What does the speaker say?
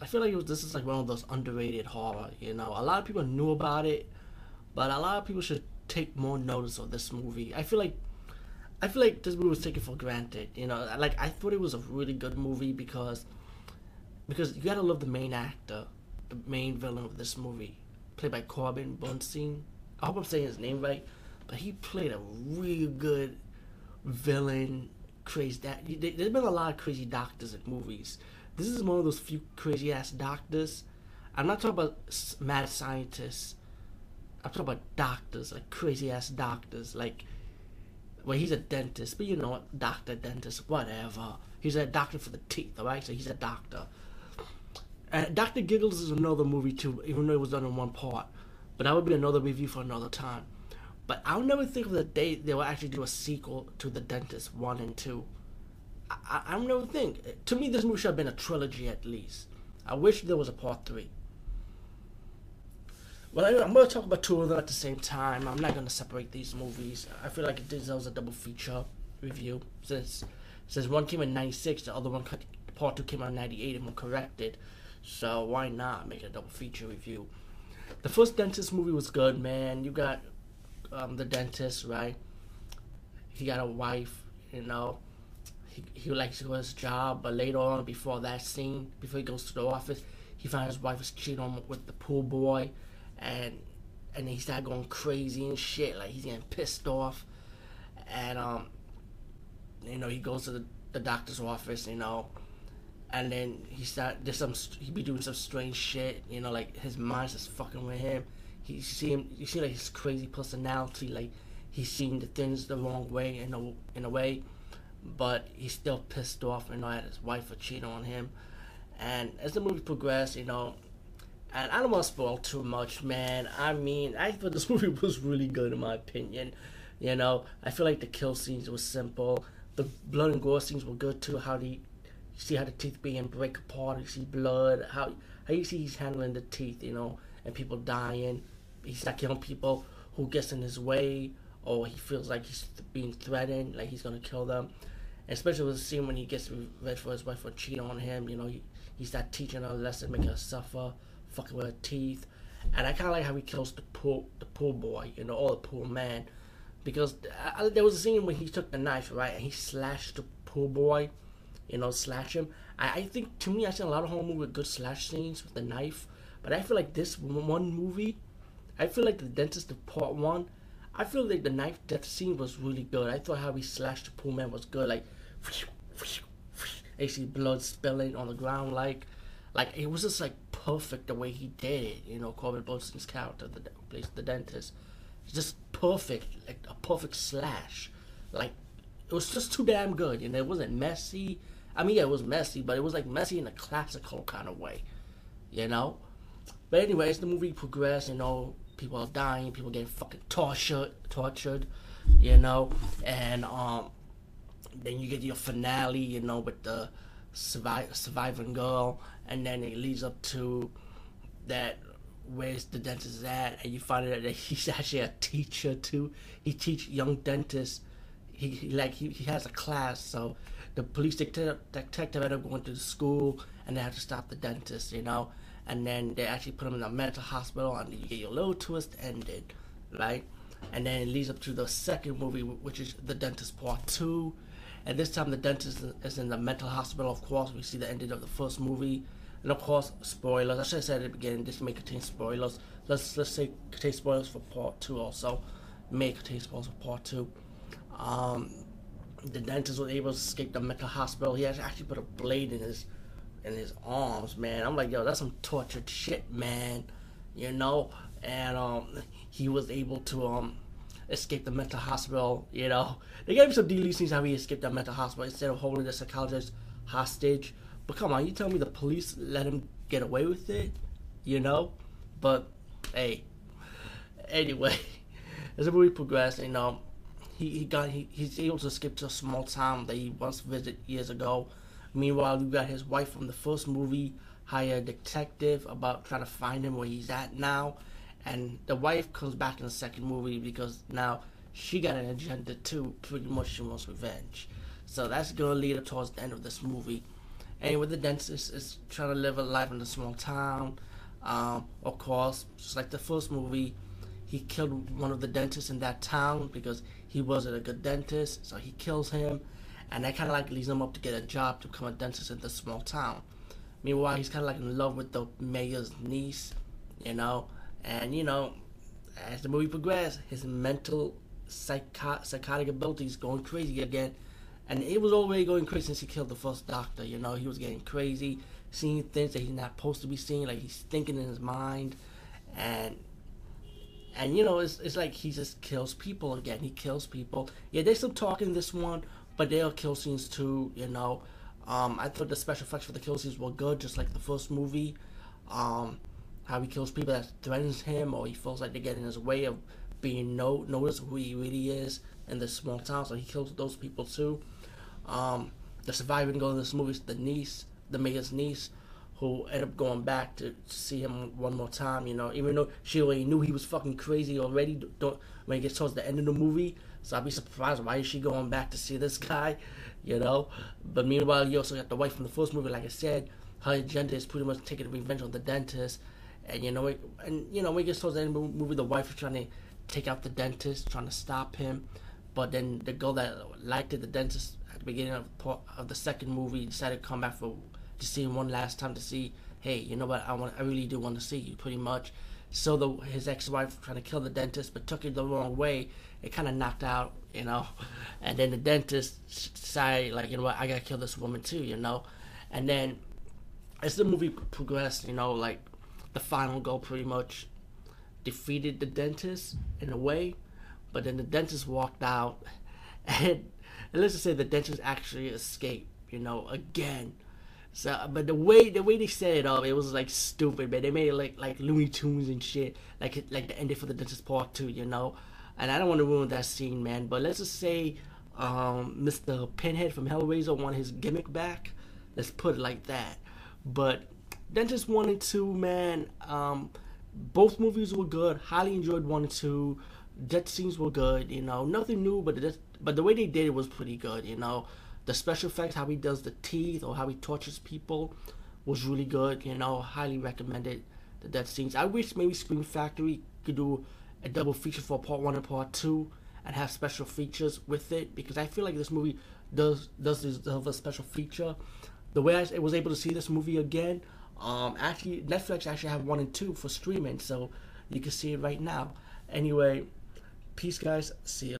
I feel like was, this is like one of those underrated horror. You know, a lot of people knew about it, but a lot of people should take more notice of this movie. I feel like, I feel like this movie was taken for granted. You know, like I thought it was a really good movie because, because you gotta love the main actor, the main villain of this movie, played by Corbin Bernsen. I hope I'm saying his name right, but he played a really good villain. Crazy that there's been a lot of crazy doctors in movies this is one of those few crazy ass doctors. I'm not talking about mad scientists. I'm talking about doctors, like crazy ass doctors. Like, well, he's a dentist, but you know what? Doctor, dentist, whatever. He's a doctor for the teeth, alright? So he's a doctor. Uh, and Dr. Giggles is another movie too, even though it was done in one part. But that would be another review for another time. But I'll never think of the day they will actually do a sequel to The Dentist 1 and 2. I, I don't think. To me, this movie should have been a trilogy at least. I wish there was a part three. Well, I, am going to talk about two of them at the same time. I'm not going to separate these movies. I feel like it deserves a double feature review since since one came in '96, the other one part two came out in '98, and I'm corrected. So why not make a double feature review? The first dentist movie was good, man. You got um, the dentist, right? He got a wife, you know he, he likes to go to his job, but later on, before that scene, before he goes to the office, he finds his wife is cheating on with the pool boy, and and he started going crazy and shit. Like he's getting pissed off, and um, you know, he goes to the, the doctor's office, you know, and then he start there's some he be doing some strange shit, you know, like his mind's just fucking with him. He see him, you see like his crazy personality, like he's seeing the things the wrong way in a in a way but he's still pissed off, you know, at his wife for cheating on him. And as the movie progressed, you know, and I don't want to spoil too much, man. I mean, I thought this movie was really good in my opinion. You know, I feel like the kill scenes were simple. The blood and gore scenes were good too. How the you see how the teeth being break apart. You see blood. How how you see he's handling the teeth. You know, and people dying. He's not killing people who gets in his way or he feels like he's being threatened, like he's gonna kill them especially with the scene when he gets red for his wife for cheating on him. You know, he, he starts teaching her a lesson, making her suffer, fucking with her teeth. And I kind of like how he kills the poor the poor boy, you know, or the poor man, because I, there was a scene when he took the knife, right, and he slashed the poor boy, you know, slash him. I, I think to me, I seen a lot of horror movies with good slash scenes with the knife, but I feel like this one movie, I feel like the dentist of part one, I feel like the knife death scene was really good. I thought how he slashed the poor man was good, like actually blood spilling on the ground like like it was just like perfect the way he did it you know Corbin Bernsen's character the plays the dentist. Just perfect like a perfect slash. Like it was just too damn good You know, it wasn't messy. I mean yeah it was messy but it was like messy in a classical kind of way you know? But anyways the movie progressed you know people are dying people getting fucking tortured tortured you know and um then you get your finale, you know, with the survive, surviving girl, and then it leads up to that where's the dentist at, and you find out that he's actually a teacher too. He teach young dentists. He, like he, he has a class, so the police detective, detective end up going to the school, and they have to stop the dentist, you know. And then they actually put him in a mental hospital, and you get your little twist ended, right? And then it leads up to the second movie, which is The Dentist Part Two, and this time the dentist is in the mental hospital, of course. We see the ending of the first movie. And of course, spoilers. I should have said at the beginning, this may contain spoilers. let's let's say contain spoilers for part two also. May contain spoilers for part two. Um, the dentist was able to escape the mental hospital. He actually put a blade in his in his arms, man. I'm like, yo, that's some tortured shit, man. You know, and um, he was able to um escape the mental hospital. You know, they gave him some deleted scenes how he escaped the mental hospital instead of holding the psychologist hostage. But come on, you tell me the police let him get away with it? You know, but hey, anyway, as the movie progressed, you know, he, he got he, he's able to escape to a small town that he once visited years ago. Meanwhile, you got his wife from the first movie hire a detective about trying to find him where he's at now, and the wife comes back in the second movie because now she got an agenda too. Pretty much, she wants revenge. So that's gonna lead up towards the end of this movie. Anyway, the dentist is trying to live a life in a small town. Um, of course, just like the first movie, he killed one of the dentists in that town because he wasn't a good dentist, so he kills him, and that kind of like leads him up to get a job to become a dentist in the small town. Meanwhile, he's kind of like in love with the mayor's niece, you know, and you know, as the movie progresses, his mental psycho- psychotic abilities going crazy again, and it was already going crazy since he killed the first doctor. You know, he was getting crazy, seeing things that he's not supposed to be seeing, like he's thinking in his mind, and and you know, it's, it's like he just kills people again. He kills people. Yeah, there's some talk in this one, but there are kill scenes too. You know, um, I thought the special effects for the kill scenes were good, just like the first movie. Um, how he kills people that threatens him, or he feels like they get in his way of being no noticed who he really is in this small town. So he kills those people too. Um, the surviving girl in this movie is the niece, the mayor's niece who ended up going back to see him one more time. You know, even though she already knew he was fucking crazy already. Don't when it gets towards the end of the movie, so I'd be surprised why is she going back to see this guy, you know. But meanwhile, you also got the wife from the first movie. Like I said, her agenda is pretty much taking revenge on the dentist, and you know, and you know, when it gets towards the end of the movie, the wife is trying to take out the dentist, trying to stop him. But then the girl that liked it, the dentist at the beginning of, of the second movie, decided to come back for to see him one last time to see, hey, you know what? I want, I really do want to see you, pretty much. So the his ex-wife trying to kill the dentist, but took it the wrong way. It kind of knocked out, you know. And then the dentist decided, like, you know what? I gotta kill this woman too, you know. And then as the movie progressed, you know, like the final goal pretty much defeated the dentist in a way, but then the dentist walked out, and, and let's just say the dentist actually escaped, you know, again so, but the way the way they set it up, it was like stupid, man. They made it like like Looney Tunes and shit, like like the ending for the Dentist Part Two, you know. And I don't want to ruin that scene, man. But let's just say, um, Mr. Pinhead from Hellraiser won his gimmick back. Let's put it like that. But Dentist One and Two, man. Um, both movies were good. Highly enjoyed one and two. Death scenes were good, you know. Nothing new, but the, but the way they did it was pretty good, you know the special effects, how he does the teeth or how he tortures people, was really good. You know, highly recommended the death scenes. I wish maybe Scream Factory could do a double feature for part one and part two, and have special features with it because I feel like this movie does does deserve a special feature. The way I was able to see this movie again, um, actually Netflix actually have one and two for streaming, so you can see it right now. Anyway, peace, guys. See you.